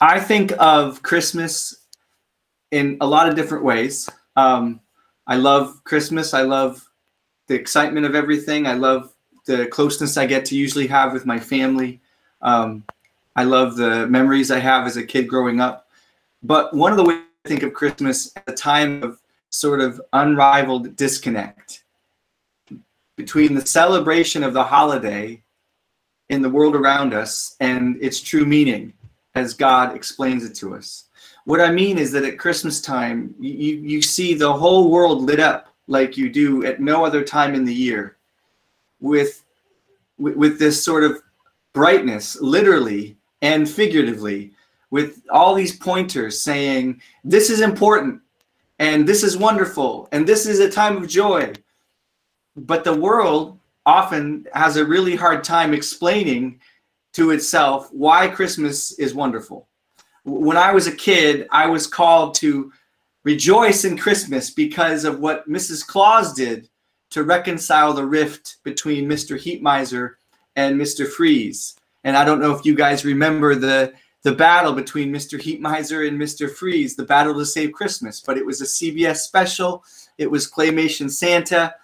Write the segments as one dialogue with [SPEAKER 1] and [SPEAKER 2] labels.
[SPEAKER 1] I think of Christmas in a lot of different ways. Um, I love Christmas. I love the excitement of everything. I love the closeness I get to usually have with my family. Um, I love the memories I have as a kid growing up. But one of the ways I think of Christmas a time of sort of unrivaled disconnect between the celebration of the holiday in the world around us and its true meaning as God explains it to us. What I mean is that at Christmas time, you, you see the whole world lit up like you do at no other time in the year with, with, this sort of brightness, literally and figuratively, with all these pointers saying, This is important, and this is wonderful, and this is a time of joy. But the world often has a really hard time explaining to itself why Christmas is wonderful. When I was a kid, I was called to rejoice in Christmas because of what Mrs. Claus did to reconcile the rift between Mr. Heatmiser and Mr. Freeze. And I don't know if you guys remember the the battle between Mr. Heatmiser and Mr. Freeze, the battle to save Christmas. But it was a CBS special. It was Claymation Santa.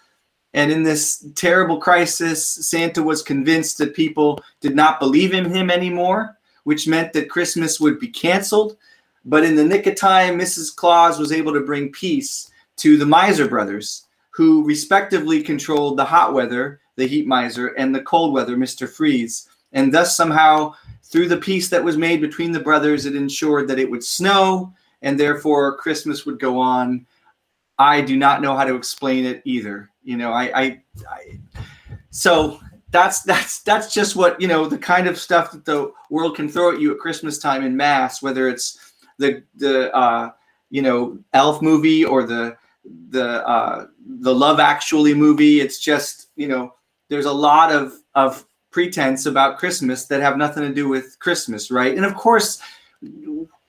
[SPEAKER 1] And in this terrible crisis, Santa was convinced that people did not believe in him anymore, which meant that Christmas would be canceled. But in the nick of time, Mrs. Claus was able to bring peace to the Miser brothers, who respectively controlled the hot weather, the heat miser, and the cold weather, Mr. Freeze. And thus, somehow, through the peace that was made between the brothers, it ensured that it would snow and therefore Christmas would go on. I do not know how to explain it either. You know, I, I, I so that's that's that's just what you know the kind of stuff that the world can throw at you at Christmas time in mass, whether it's the the uh, you know Elf movie or the the uh, the Love Actually movie. It's just you know there's a lot of of pretense about Christmas that have nothing to do with Christmas, right? And of course,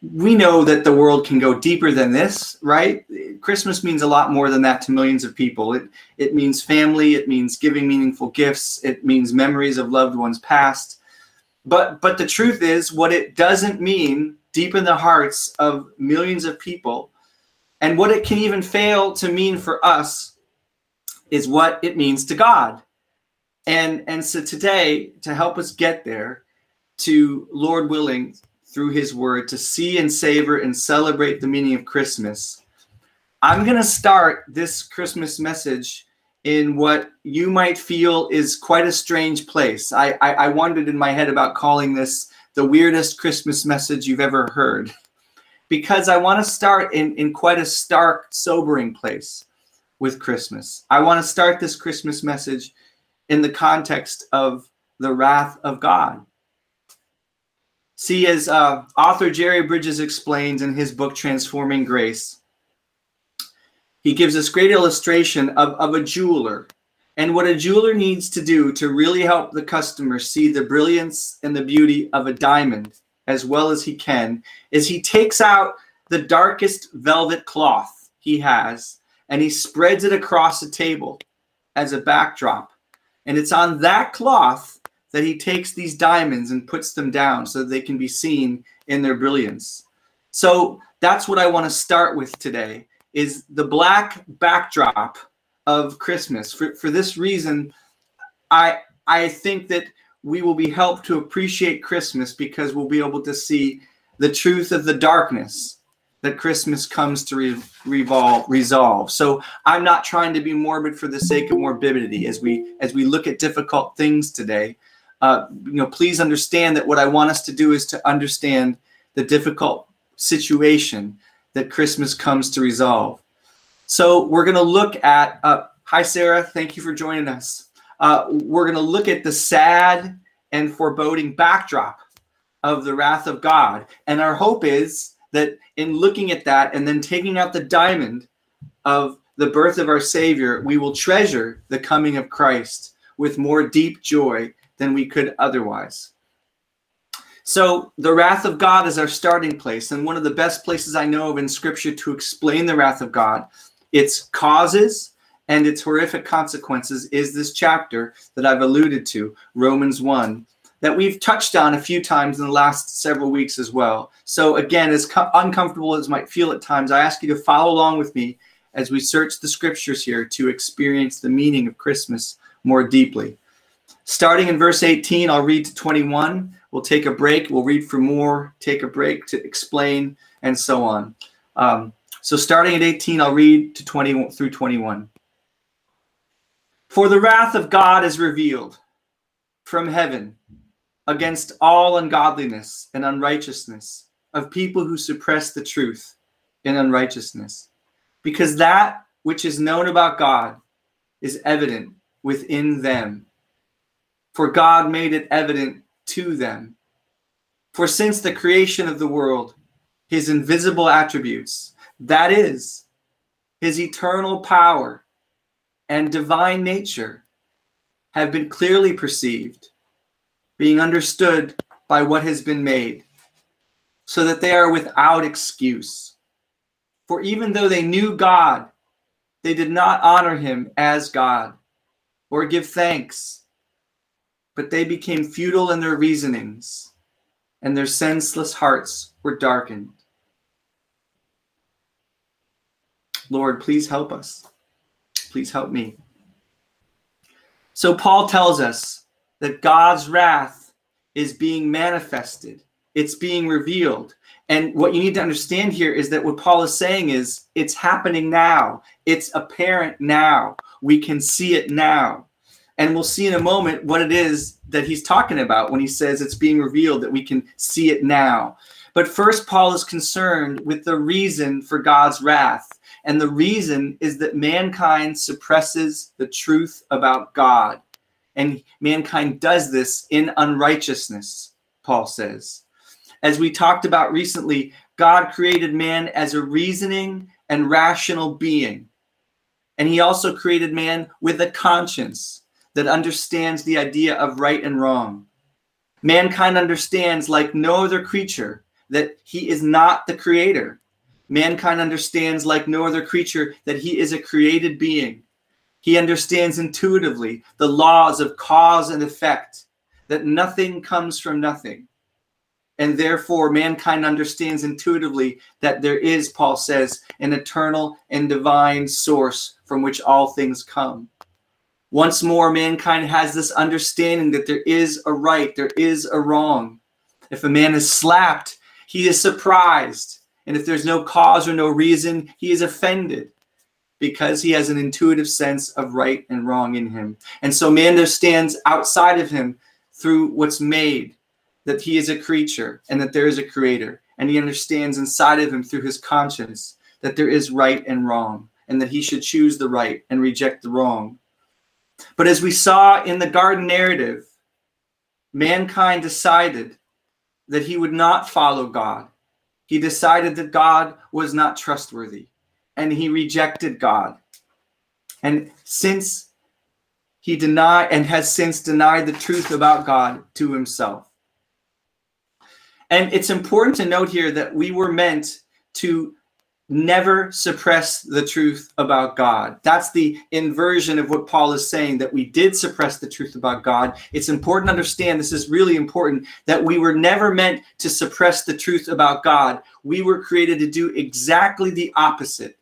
[SPEAKER 1] we know that the world can go deeper than this, right? Christmas means a lot more than that to millions of people. It it means family, it means giving meaningful gifts, it means memories of loved ones past. But but the truth is what it doesn't mean deep in the hearts of millions of people and what it can even fail to mean for us is what it means to God. And and so today, to help us get there, to Lord willing, through his word, to see and savor and celebrate the meaning of Christmas, I'm gonna start this Christmas message in what you might feel is quite a strange place. I, I, I wondered in my head about calling this the weirdest Christmas message you've ever heard. Because I want to start in, in quite a stark, sobering place with Christmas. I want to start this Christmas message in the context of the wrath of God. See, as uh, author Jerry Bridges explains in his book Transforming Grace, he gives this great illustration of, of a jeweler and what a jeweler needs to do to really help the customer see the brilliance and the beauty of a diamond as well as he can is he takes out the darkest velvet cloth he has and he spreads it across the table as a backdrop. And it's on that cloth that he takes these diamonds and puts them down so they can be seen in their brilliance. So that's what I want to start with today is the black backdrop of Christmas. For, for this reason, I I think that we will be helped to appreciate Christmas because we'll be able to see the truth of the darkness that Christmas comes to re- revolve, resolve. So I'm not trying to be morbid for the sake of morbidity as we as we look at difficult things today. Uh, you know, please understand that what I want us to do is to understand the difficult situation that Christmas comes to resolve. So we're going to look at. Uh, hi, Sarah. Thank you for joining us. Uh, we're going to look at the sad and foreboding backdrop of the wrath of God, and our hope is that in looking at that and then taking out the diamond of the birth of our Savior, we will treasure the coming of Christ with more deep joy than we could otherwise. So, the wrath of God is our starting place, and one of the best places I know of in Scripture to explain the wrath of God, its causes and its horrific consequences, is this chapter that I've alluded to, Romans 1, that we've touched on a few times in the last several weeks as well. So, again, as co- uncomfortable as might feel at times, I ask you to follow along with me as we search the scriptures here to experience the meaning of Christmas more deeply. Starting in verse 18, I'll read to 21. We'll take a break. We'll read for more, take a break to explain, and so on. Um, so, starting at 18, I'll read to 20 through 21. For the wrath of God is revealed from heaven against all ungodliness and unrighteousness of people who suppress the truth in unrighteousness. Because that which is known about God is evident within them. For God made it evident to them. For since the creation of the world, his invisible attributes, that is, his eternal power and divine nature, have been clearly perceived being understood by what has been made, so that they are without excuse. For even though they knew God, they did not honor him as God or give thanks, but they became futile in their reasonings, and their senseless hearts were darkened. Lord, please help us. Please help me. So, Paul tells us that God's wrath is being manifested, it's being revealed. And what you need to understand here is that what Paul is saying is it's happening now, it's apparent now. We can see it now. And we'll see in a moment what it is that he's talking about when he says it's being revealed, that we can see it now. But first, Paul is concerned with the reason for God's wrath. And the reason is that mankind suppresses the truth about God. And mankind does this in unrighteousness, Paul says. As we talked about recently, God created man as a reasoning and rational being. And he also created man with a conscience that understands the idea of right and wrong. Mankind understands, like no other creature, that he is not the creator. Mankind understands, like no other creature, that he is a created being he understands intuitively the laws of cause and effect, that nothing comes from nothing. And therefore, mankind understands intuitively that there is, Paul says, an eternal and divine source from which all things come. Once more, mankind has this understanding that there is a right, there is a wrong. If a man is slapped, he is surprised. And if there's no cause or no reason, he is offended because he has an intuitive sense of right and wrong in him. And so man understands outside of him through what's made that he is a creature and that there is a creator. And he understands inside of him through his conscience that there is right and wrong and that he should choose the right and reject the wrong. But as we saw in the garden narrative, mankind decided that he would not follow God. He decided that God was not trustworthy and he rejected God. And since he denied and has since denied the truth about God to himself. And it's important to note here that we were meant to never suppress the truth about God. That's the inversion of what Paul is saying that we did suppress the truth about God. It's important to understand this is really important that we were never meant to suppress the truth about God. We were created to do exactly the opposite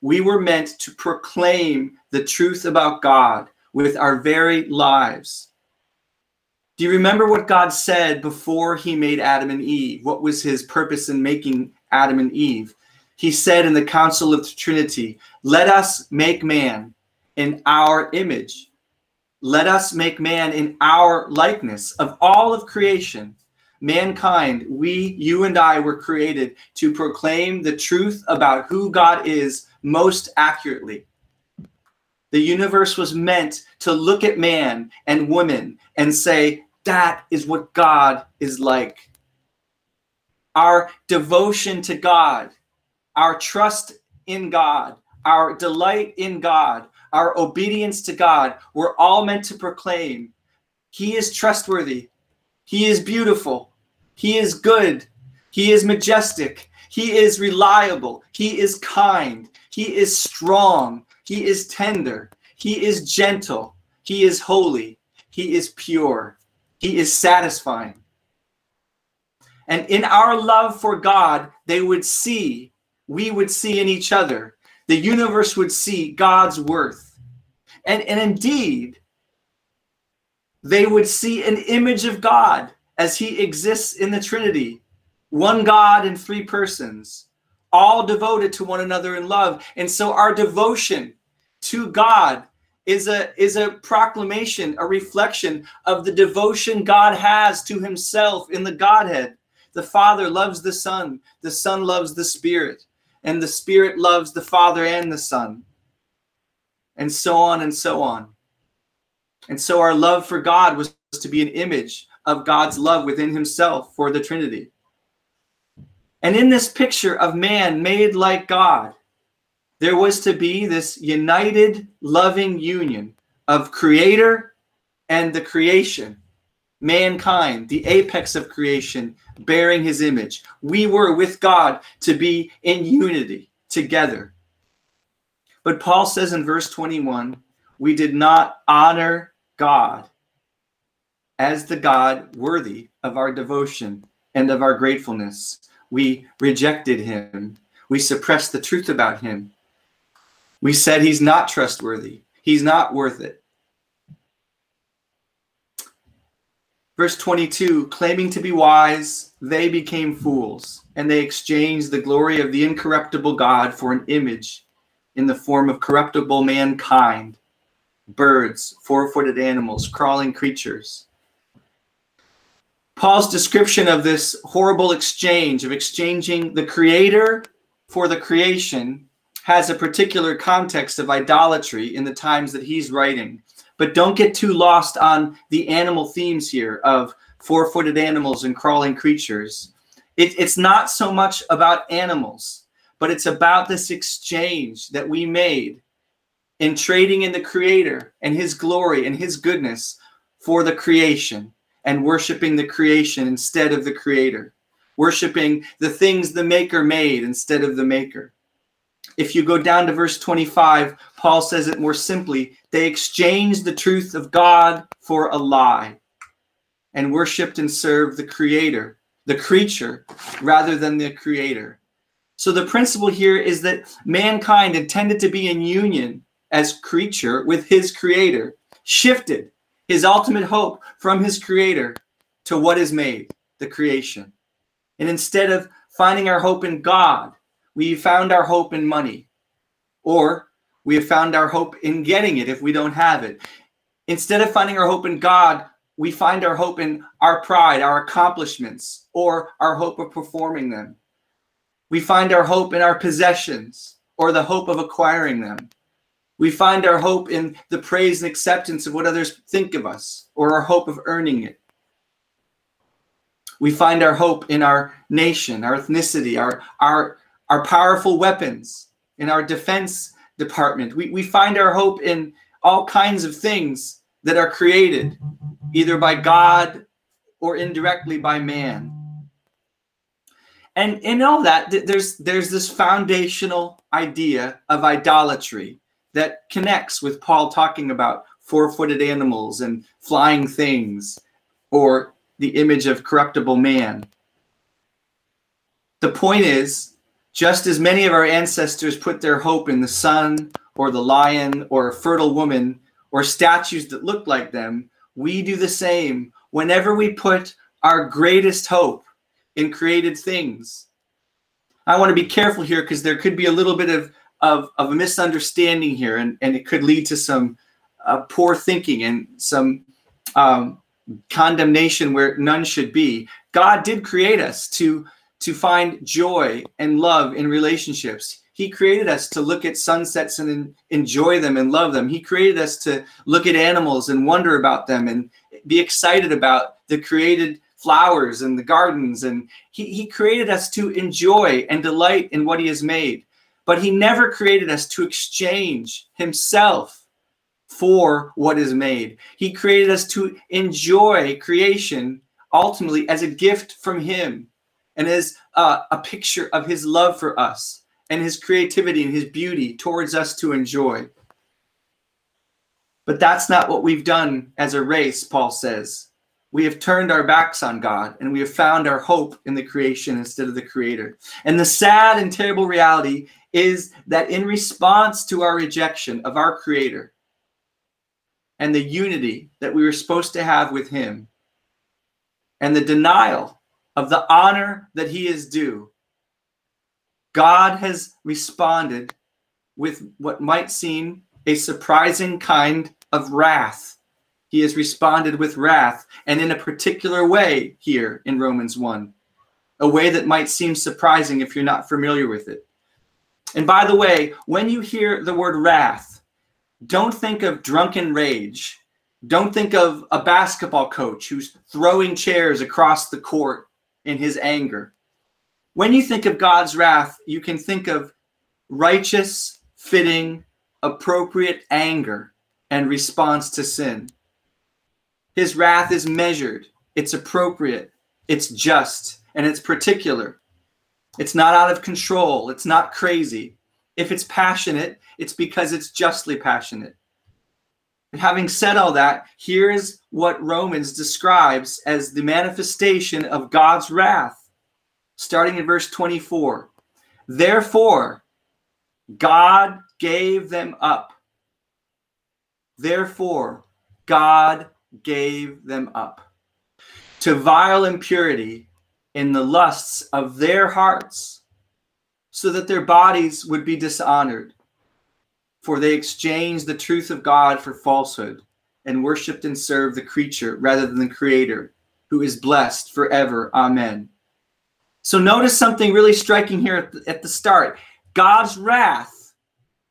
[SPEAKER 1] we were meant to proclaim the truth about God with our very lives. Do you remember what God said before he made Adam and Eve? What was his purpose in making Adam and Eve? He said in the Council of the Trinity, Let us make man in our image. Let us make man in our likeness of all of creation. Mankind, we, you and I, were created to proclaim the truth about who God is most accurately. The universe was meant to look at man and woman and say, that is what God is like. Our devotion to God, our trust in God, our delight in God, our obedience to God, we're all meant to proclaim He is trustworthy, He is beautiful, He is good, He is majestic, He is reliable, He is kind, he is strong. He is tender. He is gentle. He is holy. He is pure. He is satisfying. And in our love for God, they would see, we would see in each other, the universe would see God's worth. And, and indeed, they would see an image of God as he exists in the Trinity, one God in three persons, all devoted to one another in love. And so our devotion to God is a is a proclamation, a reflection of the devotion God has to himself in the Godhead. The Father loves the Son, the Son loves the Spirit, and the Spirit loves the Father and the Son. And so on and so on. And so our love for God was to be an image of God's love within himself for the Trinity. And in this picture of man made like God, there was to be this united, loving union of creator and the creation, mankind, the apex of creation, bearing his image. We were with God to be in unity together. But Paul says in verse 21 we did not honor God as the God worthy of our devotion and of our gratefulness. We rejected him. We suppressed the truth about him. We said he's not trustworthy. He's not worth it. Verse 22 claiming to be wise, they became fools, and they exchanged the glory of the incorruptible God for an image in the form of corruptible mankind, birds, four footed animals, crawling creatures. Paul's description of this horrible exchange, of exchanging the creator for the creation, has a particular context of idolatry in the times that he's writing. But don't get too lost on the animal themes here of four footed animals and crawling creatures. It, it's not so much about animals, but it's about this exchange that we made in trading in the Creator and His glory and His goodness for the creation and worshiping the creation instead of the Creator, worshiping the things the Maker made instead of the Maker. If you go down to verse 25, Paul says it more simply they exchanged the truth of God for a lie and worshiped and served the creator, the creature, rather than the creator. So the principle here is that mankind intended to be in union as creature with his creator, shifted his ultimate hope from his creator to what is made, the creation. And instead of finding our hope in God, we found our hope in money, or we have found our hope in getting it if we don't have it. Instead of finding our hope in God, we find our hope in our pride, our accomplishments, or our hope of performing them. We find our hope in our possessions or the hope of acquiring them. We find our hope in the praise and acceptance of what others think of us or our hope of earning it. We find our hope in our nation, our ethnicity, our, our, our powerful weapons, in our defense department. We, we find our hope in all kinds of things that are created either by God or indirectly by man. And in all that, there's there's this foundational idea of idolatry that connects with Paul talking about four-footed animals and flying things, or the image of corruptible man. The point is just as many of our ancestors put their hope in the sun or the lion or a fertile woman or statues that look like them, we do the same whenever we put our greatest hope in created things. I want to be careful here because there could be a little bit of, of, of a misunderstanding here, and, and it could lead to some uh, poor thinking and some um, condemnation where none should be. God did create us to to find joy and love in relationships. He created us to look at sunsets and enjoy them and love them. He created us to look at animals and wonder about them and be excited about the created flowers and the gardens. And he, he created us to enjoy and delight in what he has made. But he never created us to exchange himself for what is made. He created us to enjoy creation ultimately as a gift from him and as uh, a picture of his love for us and his creativity and his beauty towards us to enjoy. But that's not what we've done as a race, Paul says. we have turned our backs on God and we have found our hope in the creation instead of the creator. And the sad and terrible reality is that in response to our rejection of our creator and the unity that we were supposed to have with him and the denial of the honor that he is due, God has responded with what might seem a surprising kind of wrath. He has responded with wrath, and in a particular way here in Romans 1, a way that might seem surprising if you're not familiar with it. And by the way, when you hear the word wrath, don't think of drunken rage. Don't think of a basketball coach who's throwing chairs across the court in his anger. When you think of God's wrath, you can think of righteous, fitting, appropriate anger and response to sin. His wrath is measured, it's appropriate, it's just, and it's particular. It's not out of control, it's not crazy. If it's passionate, it's because it's justly passionate. Having said all that, here's what Romans describes as the manifestation of God's wrath, starting in verse 24. Therefore, God gave them up. Therefore, God gave them up to vile impurity in the lusts of their hearts, so that their bodies would be dishonored. For they exchanged the truth of God for falsehood and worshiped and served the creature rather than the Creator, who is blessed forever. Amen. So notice something really striking here at the, at the start. God's wrath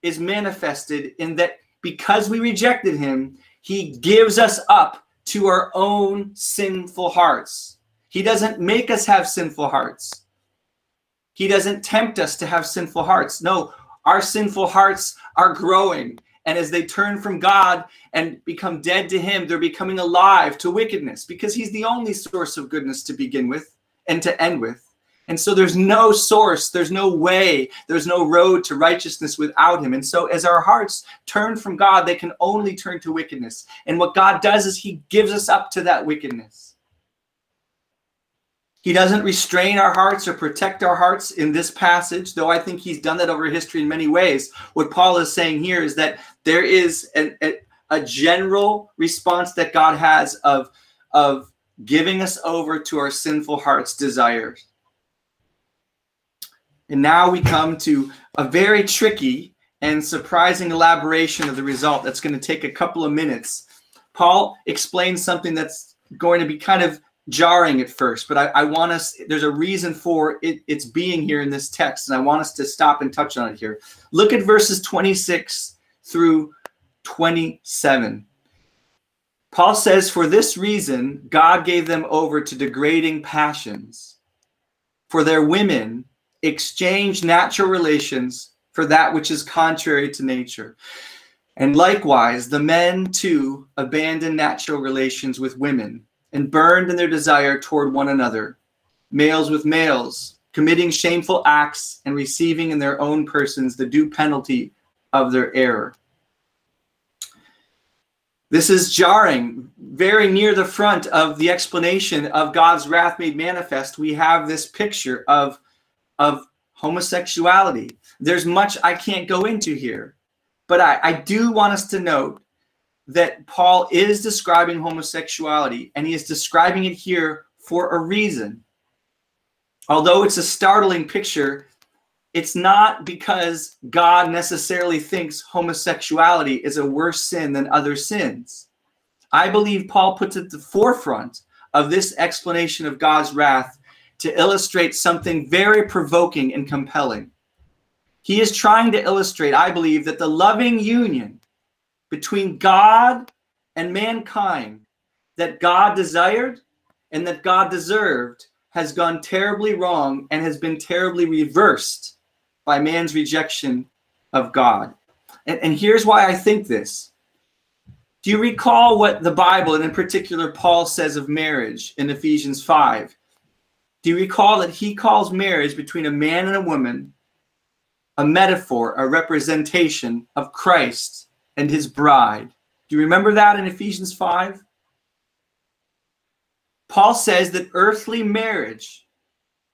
[SPEAKER 1] is manifested in that because we rejected him, he gives us up to our own sinful hearts. He doesn't make us have sinful hearts. He doesn't tempt us to have sinful hearts. No, our sinful hearts are growing. And as they turn from God and become dead to Him, they're becoming alive to wickedness because He's the only source of goodness to begin with and to end with. And so there's no source, there's no way, there's no road to righteousness without him. And so as our hearts turn from God, they can only turn to wickedness. And what God does is he gives us up to that wickedness. He doesn't restrain our hearts or protect our hearts in this passage, though I think he's done that over history in many ways. What Paul is saying here is that there is an, a, a general response that God has of, of giving us over to our sinful heart's desires. And now we come to a very tricky and surprising elaboration of the result that's going to take a couple of minutes. Paul explains something that's going to be kind of jarring at first, but I, I want us, there's a reason for it, it's being here in this text, and I want us to stop and touch on it here. Look at verses 26 through 27. Paul says, For this reason, God gave them over to degrading passions. For their women exchange natural relations for that which is contrary to nature. And likewise, the men too abandoned natural relations with women and burned in their desire toward one another, males with males, committing shameful acts and receiving in their own persons the due penalty of their error. This is jarring. Very near the front of the explanation of God's wrath made manifest, we have this picture of of homosexuality. There's much I can't go into here, but I, I do want us to note that Paul is describing homosexuality and he is describing it here for a reason. Although it's a startling picture, it's not because God necessarily thinks homosexuality is a worse sin than other sins. I believe Paul puts it at the forefront of this explanation of God's wrath to illustrate something very provoking and compelling. He is trying to illustrate, I believe, that the loving union between God and mankind that God desired and that God deserved has gone terribly wrong and has been terribly reversed by man's rejection of God. And, and here's why I think this. Do you recall what the Bible, and in particular Paul, says of marriage in Ephesians 5? Do you recall that he calls marriage between a man and a woman a metaphor, a representation of Christ and his bride? Do you remember that in Ephesians 5? Paul says that earthly marriage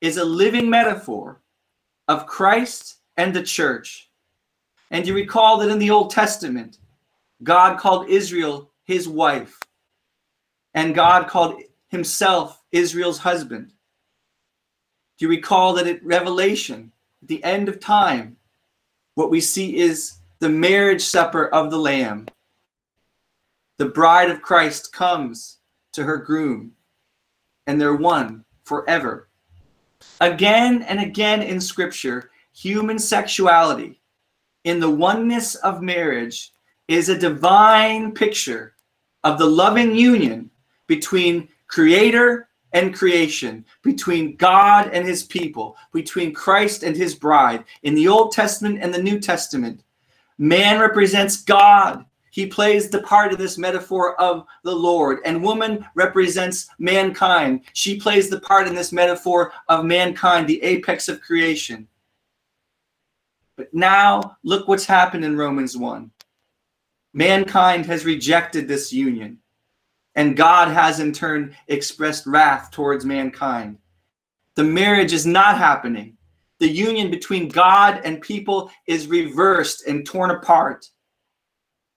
[SPEAKER 1] is a living metaphor of Christ and the church. And you recall that in the Old Testament, God called Israel his wife, and God called himself Israel's husband. Do you recall that at Revelation, at the end of time, what we see is the marriage supper of the Lamb? The bride of Christ comes to her groom, and they're one forever. Again and again in Scripture, human sexuality in the oneness of marriage is a divine picture of the loving union between creator and creation, between God and his people, between Christ and his bride. In the Old Testament and the New Testament, man represents God. He plays the part of this metaphor of the Lord, and woman represents mankind. She plays the part in this metaphor of mankind, the apex of creation. But now, look what's happened in Romans 1. Mankind has rejected this union, and God has in turn expressed wrath towards mankind. The marriage is not happening. The union between God and people is reversed and torn apart.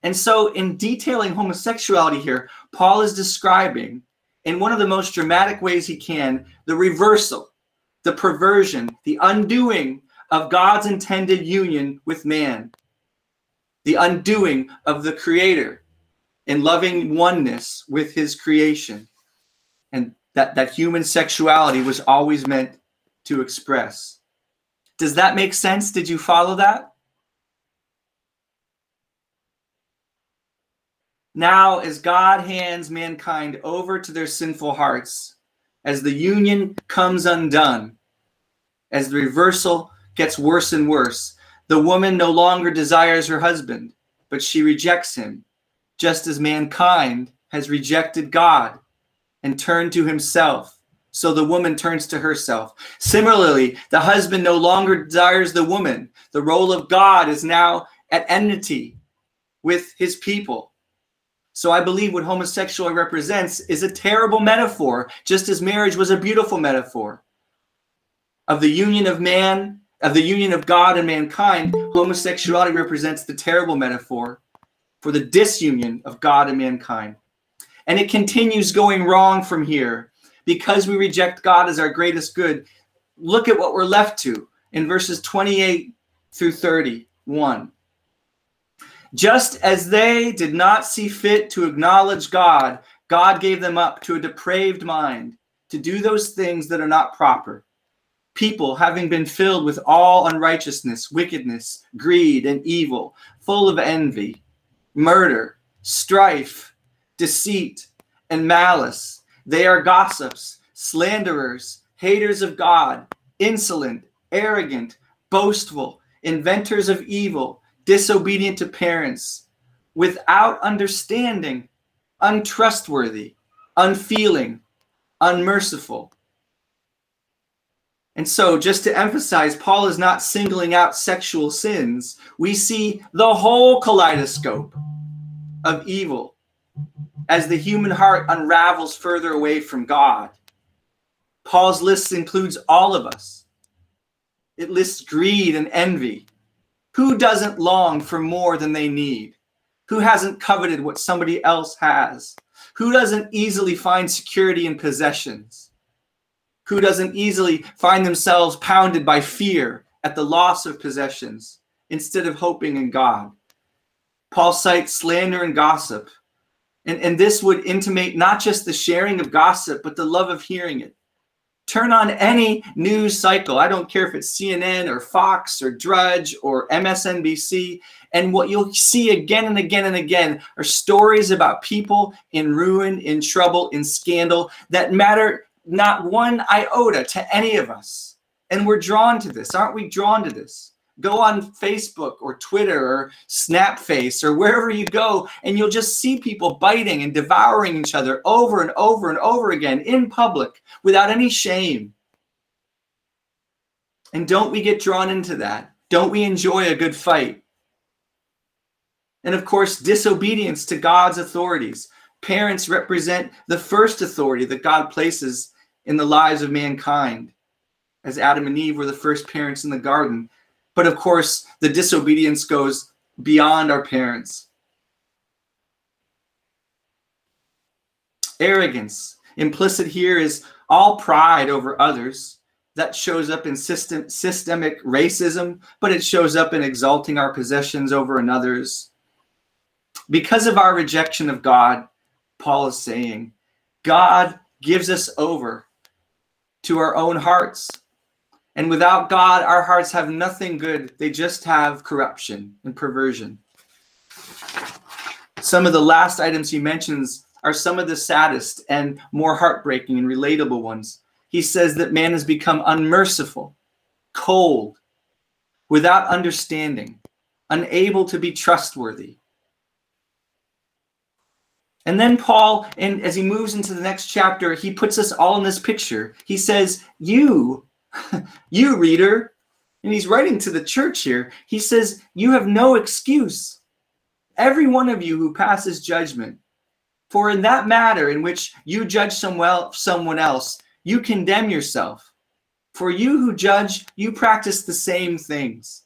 [SPEAKER 1] And so, in detailing homosexuality here, Paul is describing, in one of the most dramatic ways he can, the reversal, the perversion, the undoing of God's intended union with man the undoing of the creator in loving oneness with his creation and that that human sexuality was always meant to express does that make sense did you follow that now as god hands mankind over to their sinful hearts as the union comes undone as the reversal gets worse and worse the woman no longer desires her husband, but she rejects him, just as mankind has rejected God and turned to himself. So the woman turns to herself. Similarly, the husband no longer desires the woman. The role of God is now at enmity with his people. So I believe what homosexuality represents is a terrible metaphor, just as marriage was a beautiful metaphor of the union of man of the union of God and mankind, homosexuality represents the terrible metaphor for the disunion of God and mankind. And it continues going wrong from here because we reject God as our greatest good. Look at what we're left to in verses 28 through 31. Just as they did not see fit to acknowledge God, God gave them up to a depraved mind to do those things that are not proper people having been filled with all unrighteousness, wickedness, greed, and evil, full of envy, murder, strife, deceit, and malice. They are gossips, slanderers, haters of God, insolent, arrogant, boastful, inventors of evil, disobedient to parents, without understanding, untrustworthy, unfeeling, unmerciful and so, just to emphasize, Paul is not singling out sexual sins. We see the whole kaleidoscope of evil as the human heart unravels further away from God. Paul's list includes all of us. It lists greed and envy. Who doesn't long for more than they need? Who hasn't coveted what somebody else has? Who doesn't easily find security in possessions? who doesn't easily find themselves pounded by fear at the loss of possessions instead of hoping in God. Paul cites slander and gossip. And, and this would intimate not just the sharing of gossip, but the love of hearing it. Turn on any news cycle. I don't care if it's CNN or Fox or Drudge or MSNBC. And what you'll see again and again and again are stories about people in ruin, in trouble, in scandal that matter not one iota to any of us. And we're drawn to this. Aren't we drawn to this? Go on Facebook or Twitter or Snapface or wherever you go, and you'll just see people biting and devouring each other over and over and over again in public without any shame. And don't we get drawn into that? Don't we enjoy a good fight? And of course, disobedience to God's authorities. parents represent the first authority that God places in the lives of mankind, as Adam and Eve were the first parents in the garden. But of course, the disobedience goes beyond our parents. Arrogance. Implicit here is all pride over others. That shows up in system, systemic racism, but it shows up in exalting our possessions over another's. Because of our rejection of God, Paul is saying, God gives us over to our own hearts. And without God, our hearts have nothing good. They just have corruption and perversion. Some of the last items he mentions are some of the saddest and more heartbreaking and relatable ones. He says that man has become unmerciful, cold, without understanding, unable to be trustworthy. And then Paul, and as he moves into the next chapter, he puts us all in this picture. He says, You, you reader, and he's writing to the church here. He says, You have no excuse. Every one of you who passes judgment, for in that matter in which you judge someone else, you condemn yourself. For you who judge, you practice the same things.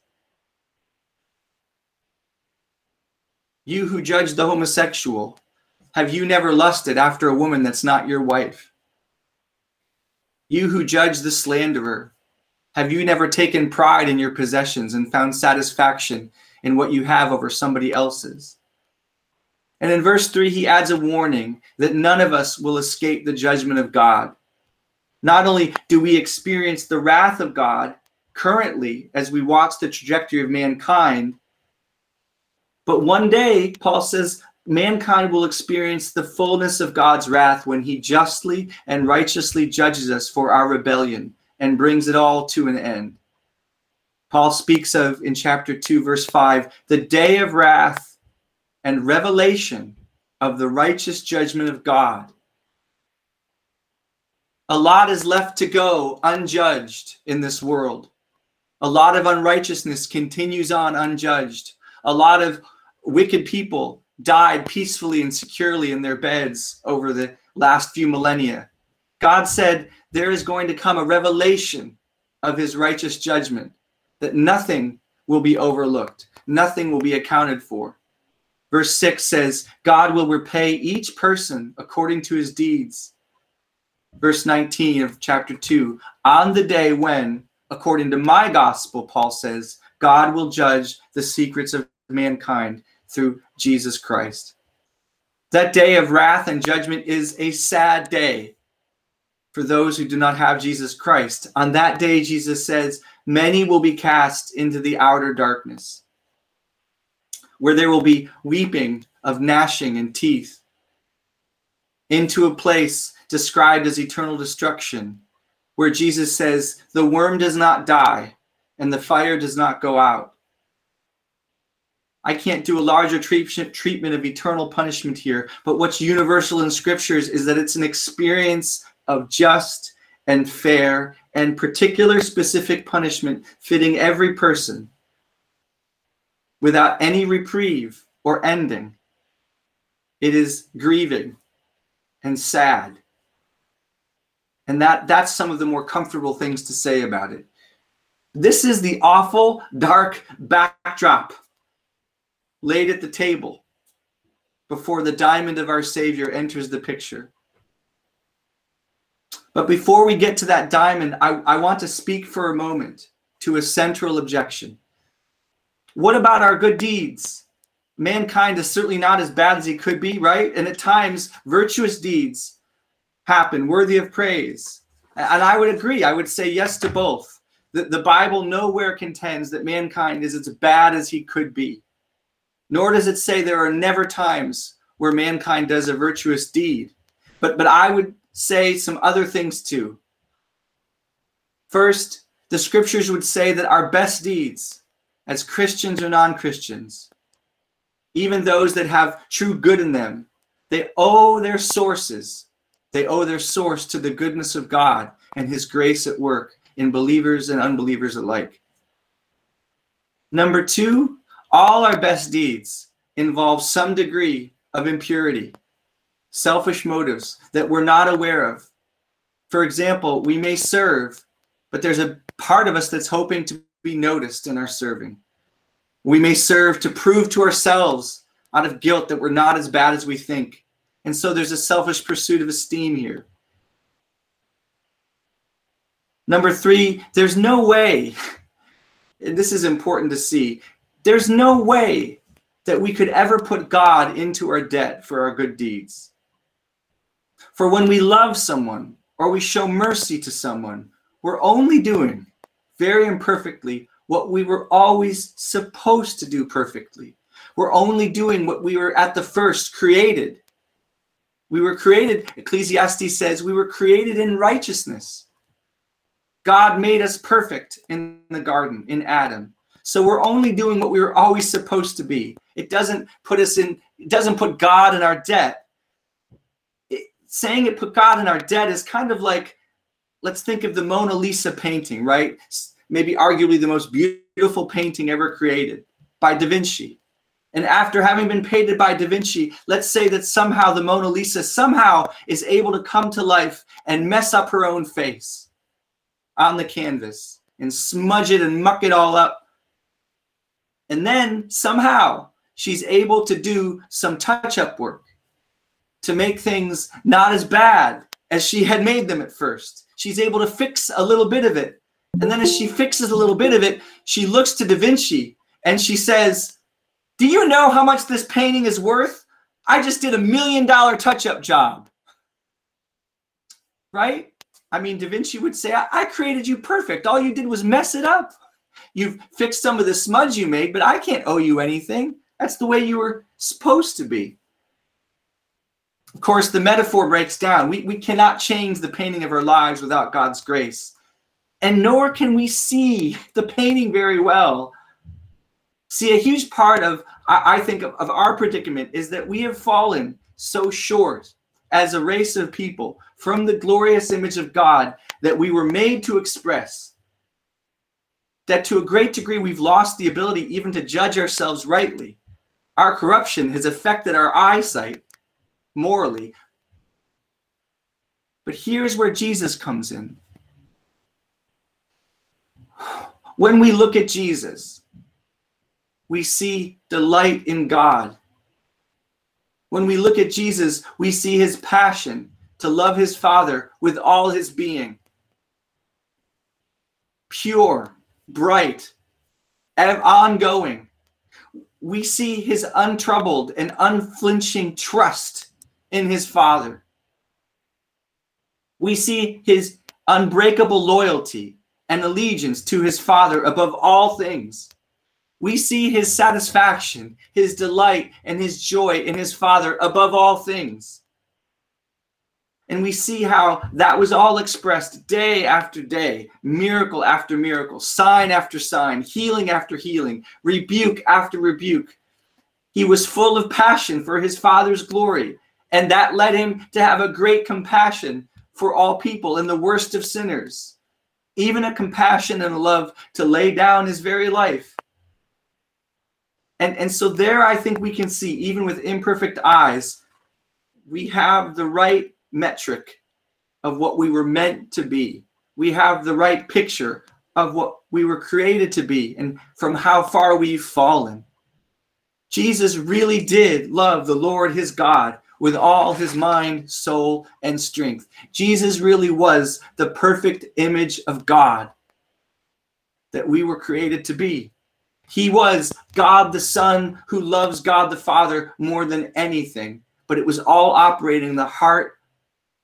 [SPEAKER 1] You who judge the homosexual, have you never lusted after a woman that's not your wife? You who judge the slanderer, have you never taken pride in your possessions and found satisfaction in what you have over somebody else's? And in verse 3, he adds a warning that none of us will escape the judgment of God. Not only do we experience the wrath of God currently as we watch the trajectory of mankind, but one day, Paul says, mankind will experience the fullness of God's wrath when he justly and righteously judges us for our rebellion and brings it all to an end. Paul speaks of in chapter 2, verse 5, the day of wrath and revelation of the righteous judgment of God. A lot is left to go unjudged in this world. A lot of unrighteousness continues on unjudged. A lot of wicked people died peacefully and securely in their beds over the last few millennia. God said there is going to come a revelation of his righteous judgment, that nothing will be overlooked, nothing will be accounted for. Verse 6 says, God will repay each person according to his deeds. Verse 19 of chapter 2, on the day when, according to my gospel, Paul says, God will judge the secrets of mankind through Jesus Christ. That day of wrath and judgment is a sad day for those who do not have Jesus Christ. On that day, Jesus says, Many will be cast into the outer darkness where there will be weeping of gnashing and teeth, into a place described as eternal destruction, where Jesus says, The worm does not die and the fire does not go out. I can't do a larger treatment of eternal punishment here, but what's universal in scriptures is that it's an experience of just and fair and particular specific punishment fitting every person without any reprieve or ending. It is grieving and sad. And that, that's some of the more comfortable things to say about it. This is the awful, dark backdrop laid at the table before the diamond of our Savior enters the picture. But before we get to that diamond, I, I want to speak for a moment to a central objection. What about our good deeds? Mankind is certainly not as bad as he could be, right? And at times, virtuous deeds happen worthy of praise. And I would agree. I would say yes to both. The, the Bible nowhere contends that mankind is as bad as he could be. Nor does it say there are never times where mankind does a virtuous deed. But, but I would say some other things too. First, the scriptures would say that our best deeds, as Christians or non Christians, even those that have true good in them, they owe their sources. They owe their source to the goodness of God and His grace at work in believers and unbelievers alike. Number two, all our best deeds involve some degree of impurity, selfish motives that we're not aware of. For example, we may serve, but there's a part of us that's hoping to be noticed in our serving. We may serve to prove to ourselves out of guilt that we're not as bad as we think. And so there's a selfish pursuit of esteem here. Number three, there's no way, and this is important to see, there's no way that we could ever put God into our debt for our good deeds. For when we love someone or we show mercy to someone, we're only doing very imperfectly what we were always supposed to do perfectly. We're only doing what we were at the first created. We were created, Ecclesiastes says, we were created in righteousness. God made us perfect in the garden, in Adam. So we're only doing what we were always supposed to be. It doesn't put us in, it doesn't put God in our debt. It, saying it put God in our debt is kind of like, let's think of the Mona Lisa painting, right? Maybe arguably the most beautiful painting ever created by Da Vinci. And after having been painted by Da Vinci, let's say that somehow the Mona Lisa somehow is able to come to life and mess up her own face on the canvas and smudge it and muck it all up. And then somehow she's able to do some touch up work to make things not as bad as she had made them at first. She's able to fix a little bit of it. And then as she fixes a little bit of it, she looks to Da Vinci and she says, Do you know how much this painting is worth? I just did a million dollar touch up job. Right? I mean, Da Vinci would say, I, I created you perfect. All you did was mess it up. You've fixed some of the smudge you made, but I can't owe you anything. That's the way you were supposed to be. Of course, the metaphor breaks down. We, we cannot change the painting of our lives without God's grace. And nor can we see the painting very well. See, a huge part of, I, think, of our predicament is that we have fallen so short as a race of people from the glorious image of God that we were made to express. That to a great degree we've lost the ability even to judge ourselves rightly. Our corruption has affected our eyesight morally. But here's where Jesus comes in. When we look at Jesus, we see delight in God when we look at Jesus, we see his passion to love his Father with all his being. Pure, bright, and ongoing. We see his untroubled and unflinching trust in his Father. We see his unbreakable loyalty and allegiance to his Father above all things. We see his satisfaction, his delight, and his joy in his Father above all things. And we see how that was all expressed day after day, miracle after miracle, sign after sign, healing after healing, rebuke after rebuke. He was full of passion for his Father's glory, and that led him to have a great compassion for all people and the worst of sinners, even a compassion and a love to lay down his very life and and so there i think we can see even with imperfect eyes we have the right metric of what we were meant to be. We have the right picture of what we were created to be and from how far we've fallen. Jesus really did love the lord his god with all his mind soul and strength. Jesus really was the perfect image of god that we were created to be. He was God the Son who loves God the Father more than anything, but it was all operating in the heart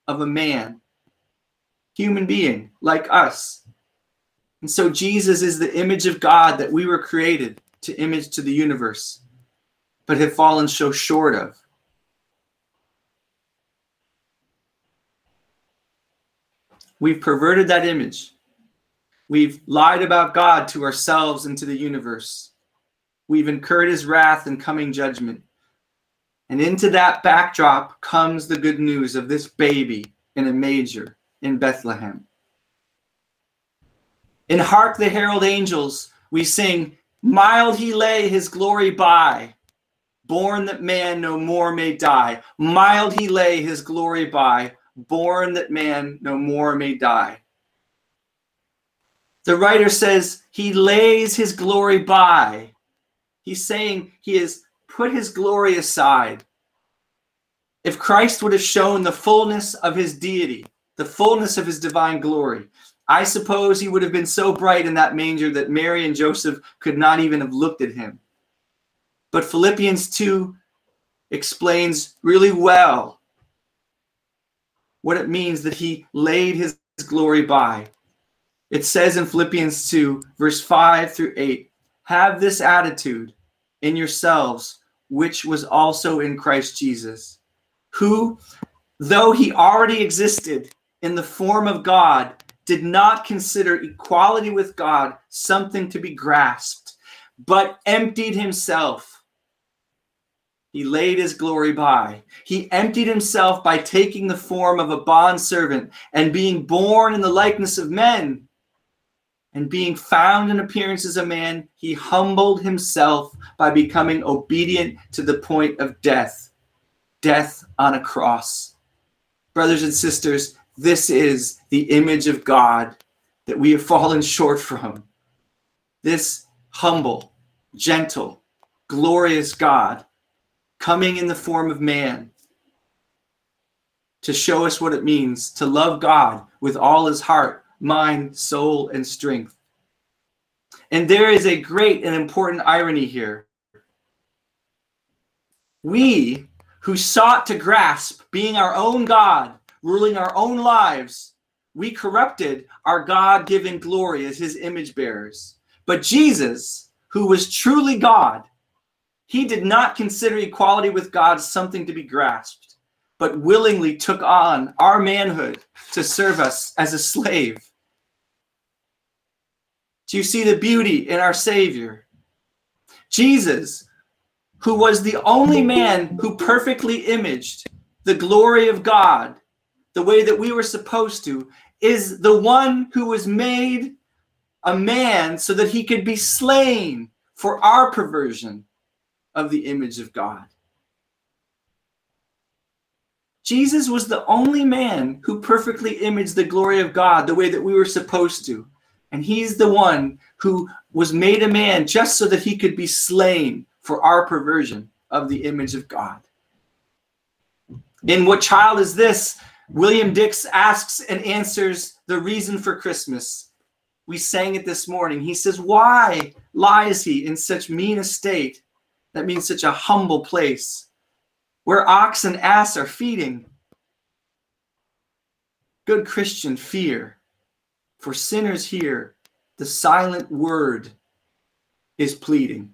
[SPEAKER 1] of a man, human being like us. And so Jesus is the image of God that we were created to image to the universe, but have fallen so short of. We've perverted that image. We've lied about God to ourselves and to the universe. We've incurred his wrath and coming judgment. And into that backdrop comes the good news of this baby in a manger in Bethlehem. In Hark the Herald Angels, we sing, Mild he lay his glory by, born that man no more may die. Mild he lay his glory by, born that man no more may die. The writer says he lays his glory by. He's saying he has put his glory aside. If Christ would have shown the fullness of his deity, the fullness of his divine glory, I suppose he would have been so bright in that manger that Mary and Joseph could not even have looked at him. But Philippians 2 explains really well what it means that he laid his glory by. It says in Philippians 2, verse 5 through 8, have this attitude in yourselves, which was also in Christ Jesus, who, though he already existed in the form of God, did not consider equality with God something to be grasped, but emptied himself. He laid his glory by. He emptied himself by taking the form of a bondservant and being born in the likeness of men. And being found in appearance as a man, he humbled himself by becoming obedient to the point of death death on a cross. Brothers and sisters, this is the image of God that we have fallen short from. This humble, gentle, glorious God coming in the form of man to show us what it means to love God with all his heart, mind, soul, and strength. And there is a great and important irony here. We who sought to grasp being our own God ruling our own lives, we corrupted our God given glory as his image bearers. But Jesus, who was truly God, he did not consider equality with God something to be grasped, but willingly took on our manhood to serve us as a slave. Do you see the beauty in our Savior? Jesus, who was the only man who perfectly imaged the glory of God, the way that we were supposed to, is the one who was made a man so that he could be slain for our perversion of the image of God. Jesus was the only man who perfectly imaged the glory of God the way that we were supposed to. And he's the one who was made a man just so that he could be slain for our perversion of the image of God. In what child is this William Dix asks and answers the reason for Christmas. We sang it this morning. He says, Why lies he in such mean estate? That means such a humble place where ox and ass are feeding. Good Christian, fear. For sinners here, the silent word is pleading.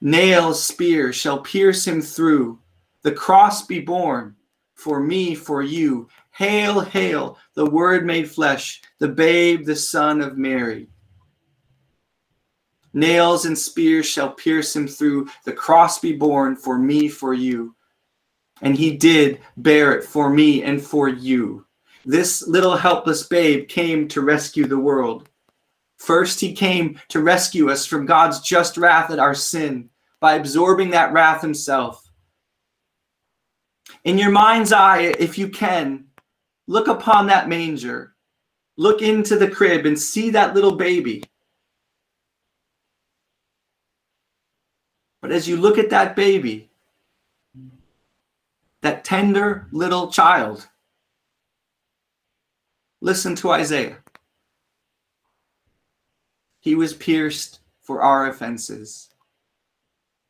[SPEAKER 1] Nails, spear shall pierce him through. The cross be borne for me, for you. Hail, hail, the Word made flesh, the babe, the Son of Mary. Nails and spears shall pierce him through, the cross be borne for me, for you. And he did bear it for me and for you. This little helpless babe came to rescue the world. First, he came to rescue us from God's just wrath at our sin by absorbing that wrath himself in your mind's eye, if you can, look upon that manger, look into the crib and see that little baby. But as you look at that baby, that tender little child, listen to Isaiah. He was pierced for our offenses,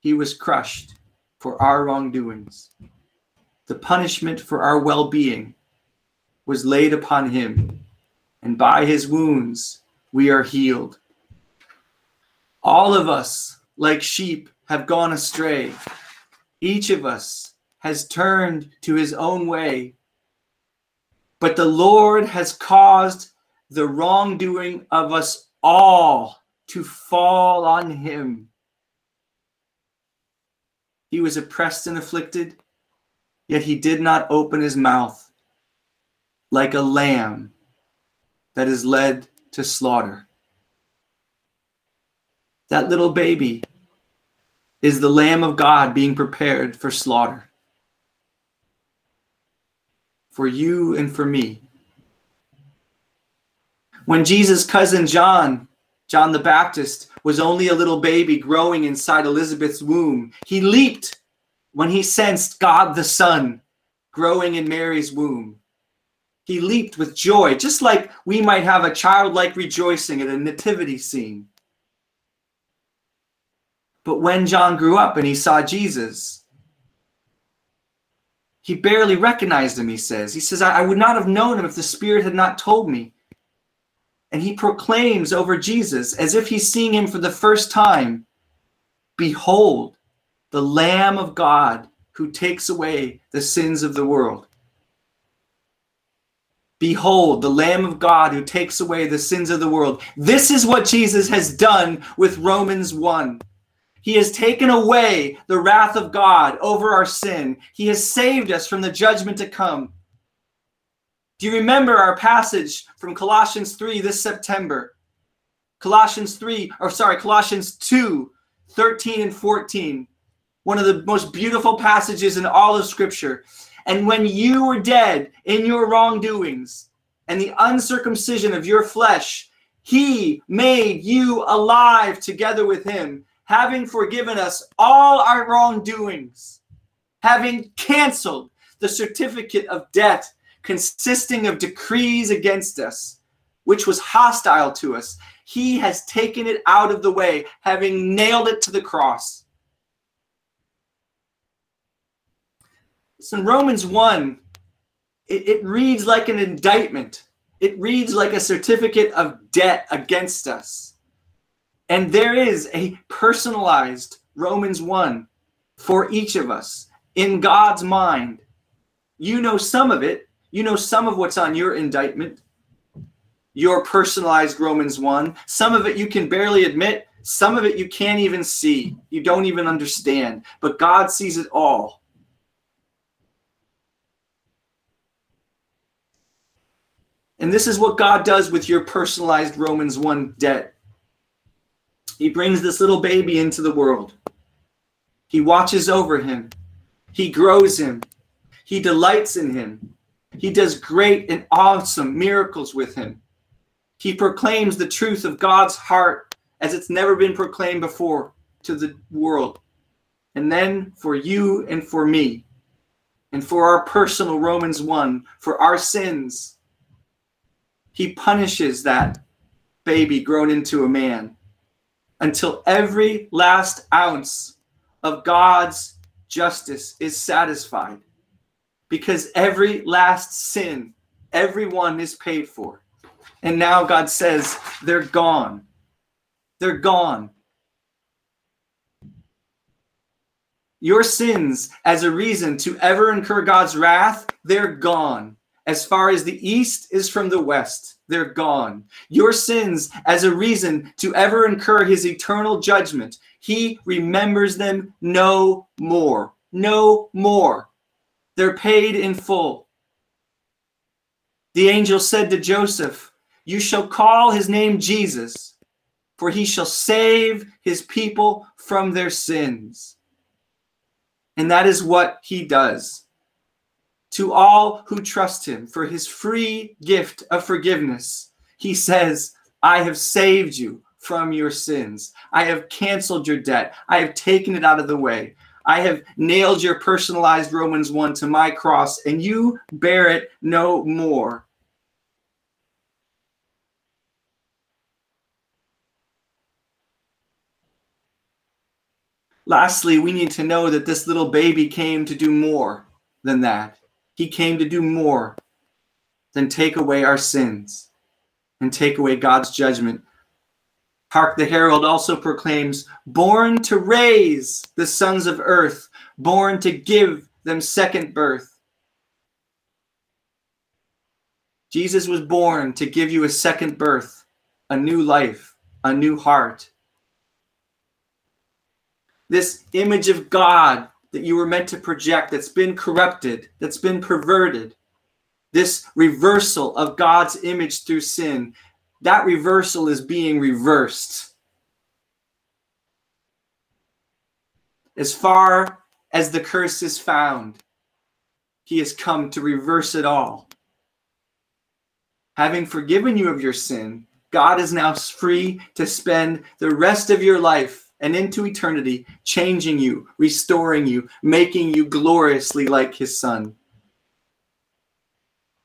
[SPEAKER 1] he was crushed for our wrongdoings the punishment for our well being was laid upon him, and by his wounds we are healed. All of us, like sheep, have gone astray. Each of us has turned to his own way. But the Lord has caused the wrongdoing of us all to fall on him. He was oppressed and afflicted Yet he did not open his mouth like a lamb that is led to slaughter. That little baby is the Lamb of God being prepared for slaughter. For you and for me. When Jesus' cousin John, John the Baptist, was only a little baby growing inside Elizabeth's womb, he leaped when he sensed God the Son growing in Mary's womb. He leaped with joy, just like we might have a childlike rejoicing at a nativity scene. But when John grew up and he saw Jesus, he barely recognized him, he says. He says, I, I would not have known him if the Spirit had not told me. And he proclaims over Jesus as if he's seeing him for the first time Behold, the Lamb of God who takes away the sins of the world. Behold, the Lamb of God who takes away the sins of the world. This is what Jesus has done with Romans 1. He has taken away the wrath of God over our sin. He has saved us from the judgment to come. Do you remember our passage from Colossians 3 this September? Colossians 3, or sorry, Colossians 2, 13 and 14. One of the most beautiful passages in all of Scripture. And when you were dead in your wrongdoings and the uncircumcision of your flesh, he made you alive together with him having forgiven us all our wrongdoings, having canceled the certificate of debt consisting of decrees against us, which was hostile to us, he has taken it out of the way, having nailed it to the cross. So in Romans 1, it, it reads like an indictment. It reads like a certificate of debt against us. And there is a personalized Romans 1 for each of us in God's mind. You know some of it. You know some of what's on your indictment, your personalized Romans 1. Some of it you can barely admit. Some of it you can't even see. You don't even understand. But God sees it all. And this is what God does with your personalized Romans 1 debt. He brings this little baby into the world. He watches over him. He grows him. He delights in him. He does great and awesome miracles with him. He proclaims the truth of God's heart as it's never been proclaimed before to the world. And then for you and for me, and for our personal Romans 1, for our sins, he punishes that baby grown into a man until every last ounce of God's justice is satisfied. Because every last sin, everyone is paid for. And now God says, they're gone. They're gone. Your sins, as a reason to ever incur God's wrath, they're gone. As far as the east is from the west they're gone. Your sins, as a reason to ever incur his eternal judgment, he remembers them no more. No more. They're paid in full. The angel said to Joseph, You shall call his name Jesus, for he shall save his people from their sins. And that is what he does to all who trust him for his free gift of forgiveness. He says, I have saved you from your sins. I have canceled your debt. I have taken it out of the way. I have nailed your personalized Romans 1 to my cross, and you bear it no more. Lastly, we need to know that this little baby came to do more than that. He came to do more than take away our sins and take away God's judgment. Hark the Herald also proclaims, born to raise the sons of earth, born to give them second birth. Jesus was born to give you a second birth, a new life, a new heart. This image of God that you were meant to project that's been corrupted, that's been perverted. This reversal of God's image through sin, that reversal is being reversed. As far as the curse is found, he has come to reverse it all. Having forgiven you of your sin, God is now free to spend the rest of your life and into eternity changing you, restoring you, making you gloriously like his son.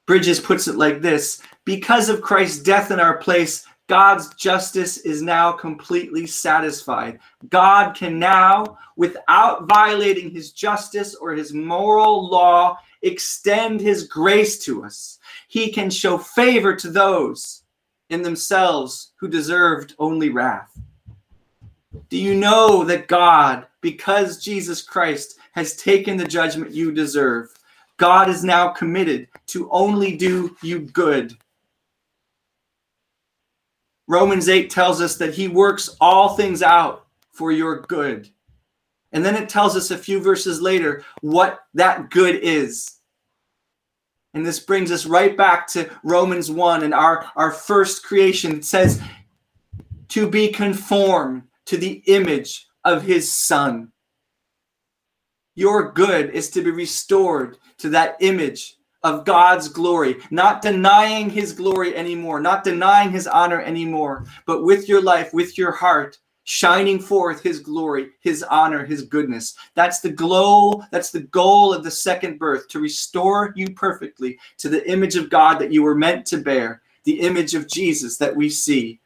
[SPEAKER 1] Bridges puts it like this Because of Christ's death in our place, God's justice is now completely satisfied. God can now, without violating his justice or his moral law, extend his grace to us. He can show favor to those in themselves who deserved only wrath. Do you know that God, because Jesus Christ has taken the judgment you deserve, God is now committed to only do you good? Romans 8 tells us that he works all things out for your good. And then it tells us a few verses later what that good is. And this brings us right back to Romans 1 and our, our first creation. It says, to be conformed to the image of his son. Your good is to be restored to that image of God's glory, not denying his glory anymore, not denying his honor anymore, but with your life, with your heart, shining forth his glory, his honor, his goodness. That's the glow, that's the goal of the second birth to restore you perfectly to the image of God that you were meant to bear, the image of Jesus that we see.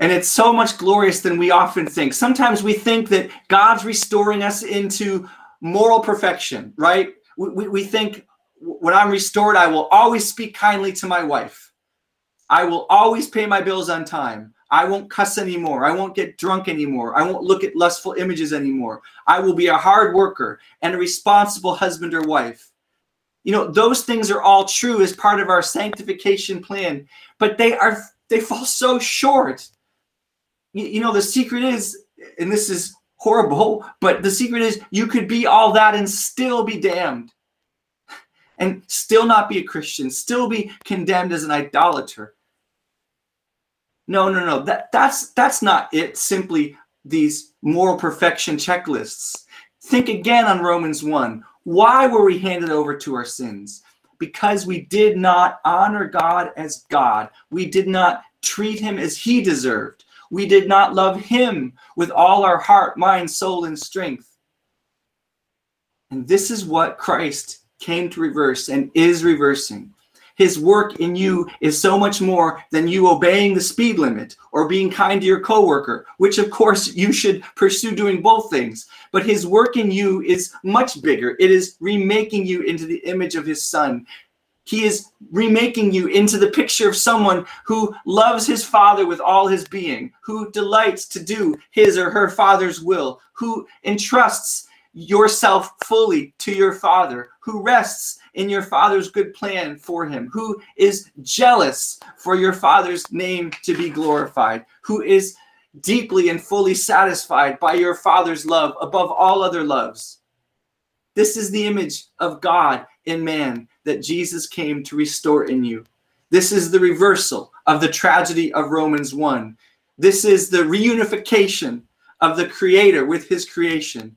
[SPEAKER 1] And it's so much glorious than we often think. Sometimes we think that God's restoring us into moral perfection, right? we, we, we think when I'm restored, I will always speak kindly to my wife. I will always pay my bills on time. I won't cuss anymore. I won't get drunk anymore. I won't look at lustful images anymore. I will be a hard worker and a responsible husband or wife. You know, those things are all true as part of our sanctification plan, but they are they fall so short. You, you know, the secret is, and this is horrible, but the secret is you could be all that and still be damned. And still not be a Christian, still be condemned as an idolater. No, no, no. That that's that's not it. Simply these moral perfection checklists. Think again on Romans 1. Why were we handed over to our sins? Because we did not honor God as God. We did not treat him as he deserved. We did not love him with all our heart, mind, soul, and strength. And this is what Christ came to reverse and is reversing. His work in you is so much more than you obeying the speed limit or being kind to your coworker, which of course you should pursue doing both things. But his work in you is much bigger. It is remaking you into the image of his son, he is remaking you into the picture of someone who loves his father with all his being, who delights to do his or her father's will, who entrusts yourself fully to your father, who rests in your father's good plan for him, who is jealous for your father's name to be glorified, who is deeply and fully satisfied by your father's love above all other loves. This is the image of God in man that Jesus came to restore in you. This is the reversal of the tragedy of Romans 1. This is the reunification of the Creator with His creation,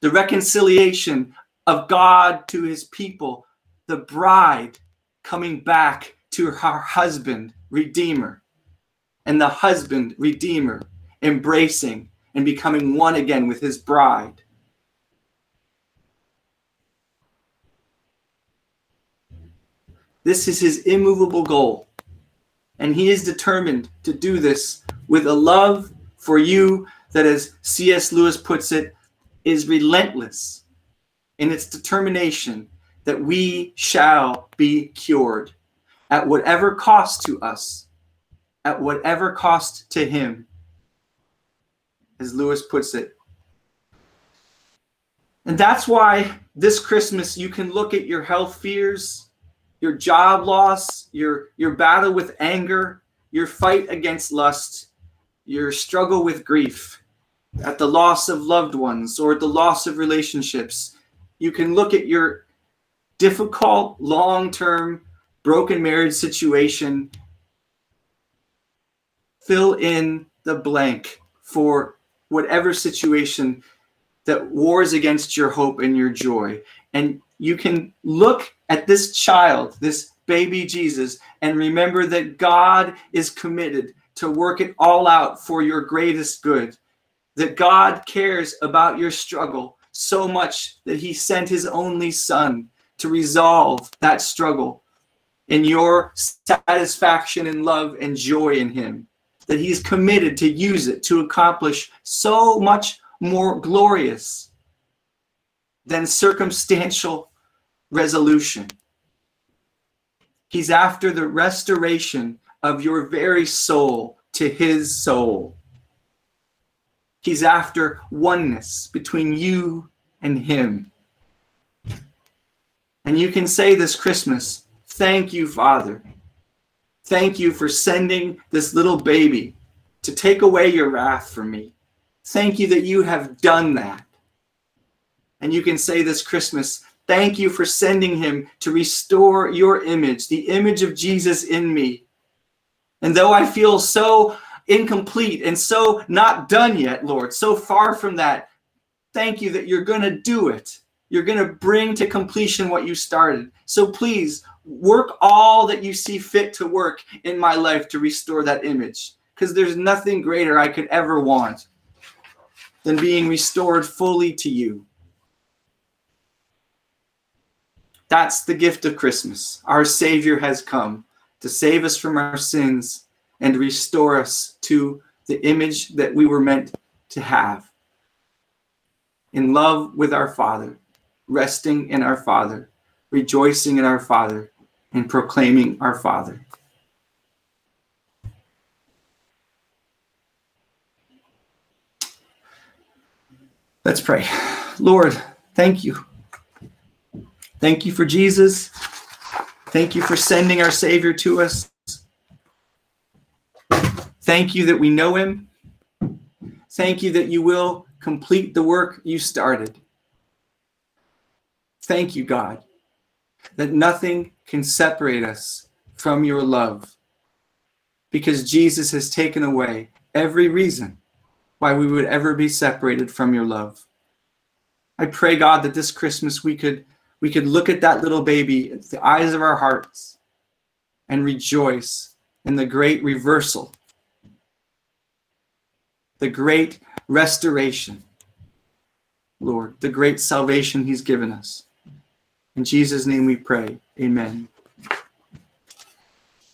[SPEAKER 1] the reconciliation of God to His people, the bride coming back to her husband, Redeemer, and the husband, Redeemer, embracing and becoming one again with His bride. This is his immovable goal. And he is determined to do this with a love for you that, as C.S. Lewis puts it, is relentless in its determination that we shall be cured at whatever cost to us, at whatever cost to him, as Lewis puts it. And that's why this Christmas you can look at your health fears your job loss, your your battle with anger, your fight against lust, your struggle with grief, at the loss of loved ones or the loss of relationships. You can look at your difficult, long-term broken marriage situation. Fill in the blank for whatever situation that wars against your hope and your joy. And you can look at this child, this baby Jesus, and remember that God is committed to work it all out for your greatest good. That God cares about your struggle so much that he sent his only son to resolve that struggle in your satisfaction and love and joy in him. That he's committed to use it to accomplish so much more glorious than circumstantial resolution. He's after the restoration of your very soul to his soul. He's after oneness between you and him. And you can say this Christmas, Thank you, Father. Thank you for sending this little baby to take away your wrath from me. Thank you that you have done that. And you can say this Christmas, Thank you for sending him to restore your image, the image of Jesus in me. And though I feel so incomplete and so not done yet, Lord, so far from that, thank you that you're going to do it. You're going to bring to completion what you started. So please work all that you see fit to work in my life to restore that image. Because there's nothing greater I could ever want than being restored fully to you. That's the gift of Christmas. Our Savior has come to save us from our sins and restore us to the image that we were meant to have. In love with our Father, resting in our Father, rejoicing in our Father, and proclaiming our Father. Let's pray. Lord, thank you Thank you for Jesus. Thank you for sending our Savior to us. Thank you that we know him. Thank you that you will complete the work you started. Thank you, God, that nothing can separate us from your love because Jesus has taken away every reason why we would ever be separated from your love. I pray, God, that this Christmas we could we could look at that little baby, it's the eyes of our hearts, and rejoice in the great reversal, the great restoration, Lord, the great salvation He's given us. In Jesus' name we pray. Amen.